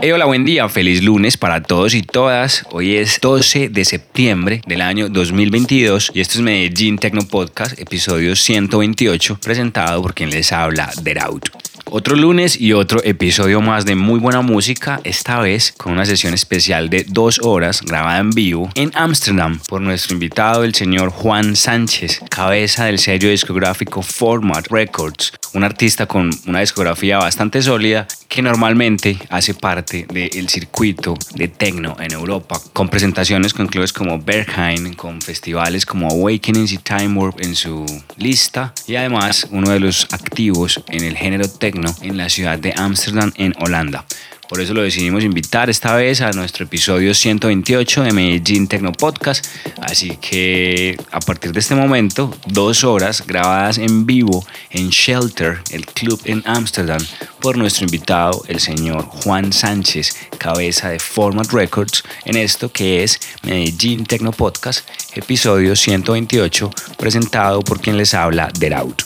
Hey, hola, buen día, feliz lunes para todos y todas. Hoy es 12 de septiembre del año 2022 y esto es Medellín Tecno Podcast, episodio 128, presentado por quien les habla, Deraut. Otro lunes y otro episodio más de muy buena música, esta vez con una sesión especial de dos horas grabada en vivo en Ámsterdam por nuestro invitado, el señor Juan Sánchez, cabeza del sello discográfico Format Records, un artista con una discografía bastante sólida que normalmente hace parte del circuito de techno en Europa, con presentaciones con clubes como Berghain, con festivales como Awakenings y Time Warp en su lista y además uno de los activos en el género techno en la ciudad de Ámsterdam en Holanda. Por eso lo decidimos invitar esta vez a nuestro episodio 128 de Medellín Tecno Podcast. Así que a partir de este momento, dos horas grabadas en vivo en Shelter, el club en Ámsterdam, por nuestro invitado, el señor Juan Sánchez, cabeza de Format Records, en esto que es Medellín Tecno Podcast, episodio 128, presentado por quien les habla, Deraut.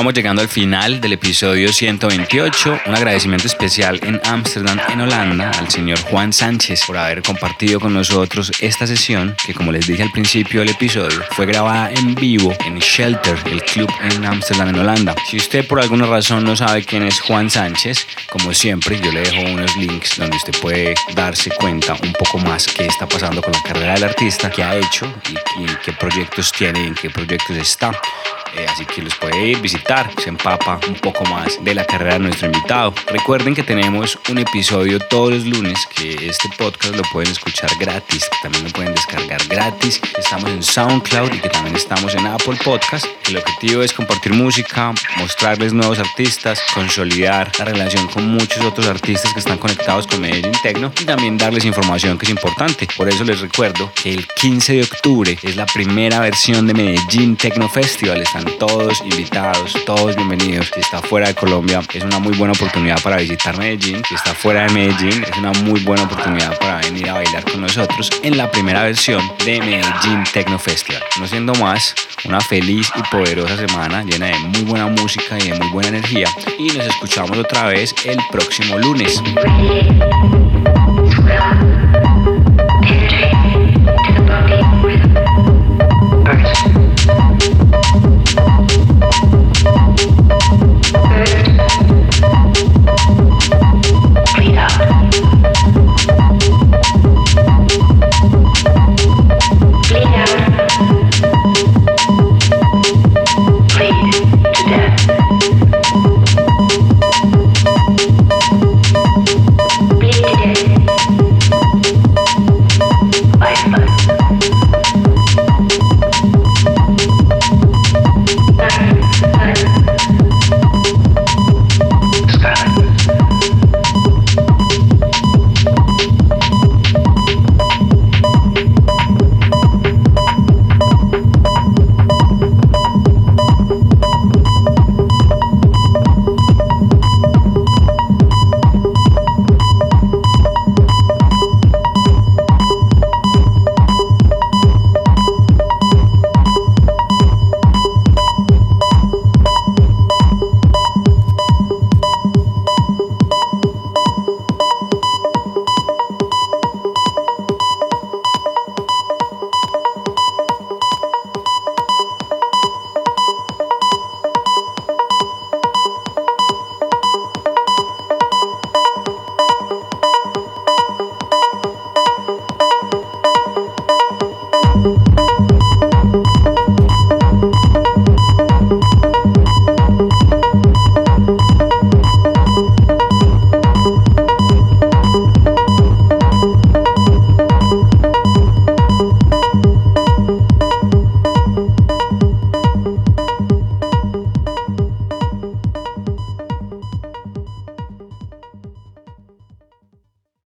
Vamos llegando al final del episodio 128. Un agradecimiento especial en Ámsterdam, en Holanda, al señor Juan Sánchez por haber compartido con nosotros esta sesión que, como les dije al principio del episodio, fue grabada en vivo en Shelter, el club en Ámsterdam, en Holanda. Si usted por alguna razón no sabe quién es Juan Sánchez, como siempre, yo le dejo unos links donde usted puede darse cuenta un poco más qué está pasando con la carrera del artista, qué ha hecho y, y qué proyectos tiene y en qué proyectos está. Eh, así que los puede ir visitar, se empapa un poco más de la carrera de nuestro invitado. Recuerden que tenemos un episodio todos los lunes, que este podcast lo pueden escuchar gratis, que también lo pueden descargar gratis. Estamos en SoundCloud y que también estamos en Apple Podcast. El objetivo es compartir música, mostrarles nuevos artistas, consolidar la relación con muchos otros artistas que están conectados con Medellín Tecno y también darles información que es importante. Por eso les recuerdo que el 15 de octubre es la primera versión de Medellín Tecno Festival todos invitados, todos bienvenidos. Si está fuera de Colombia, es una muy buena oportunidad para visitar Medellín. Si está fuera de Medellín, es una muy buena oportunidad para venir a bailar con nosotros en la primera versión de Medellín Techno Festival. No siendo más, una feliz y poderosa semana llena de muy buena música y de muy buena energía. Y nos escuchamos otra vez el próximo lunes.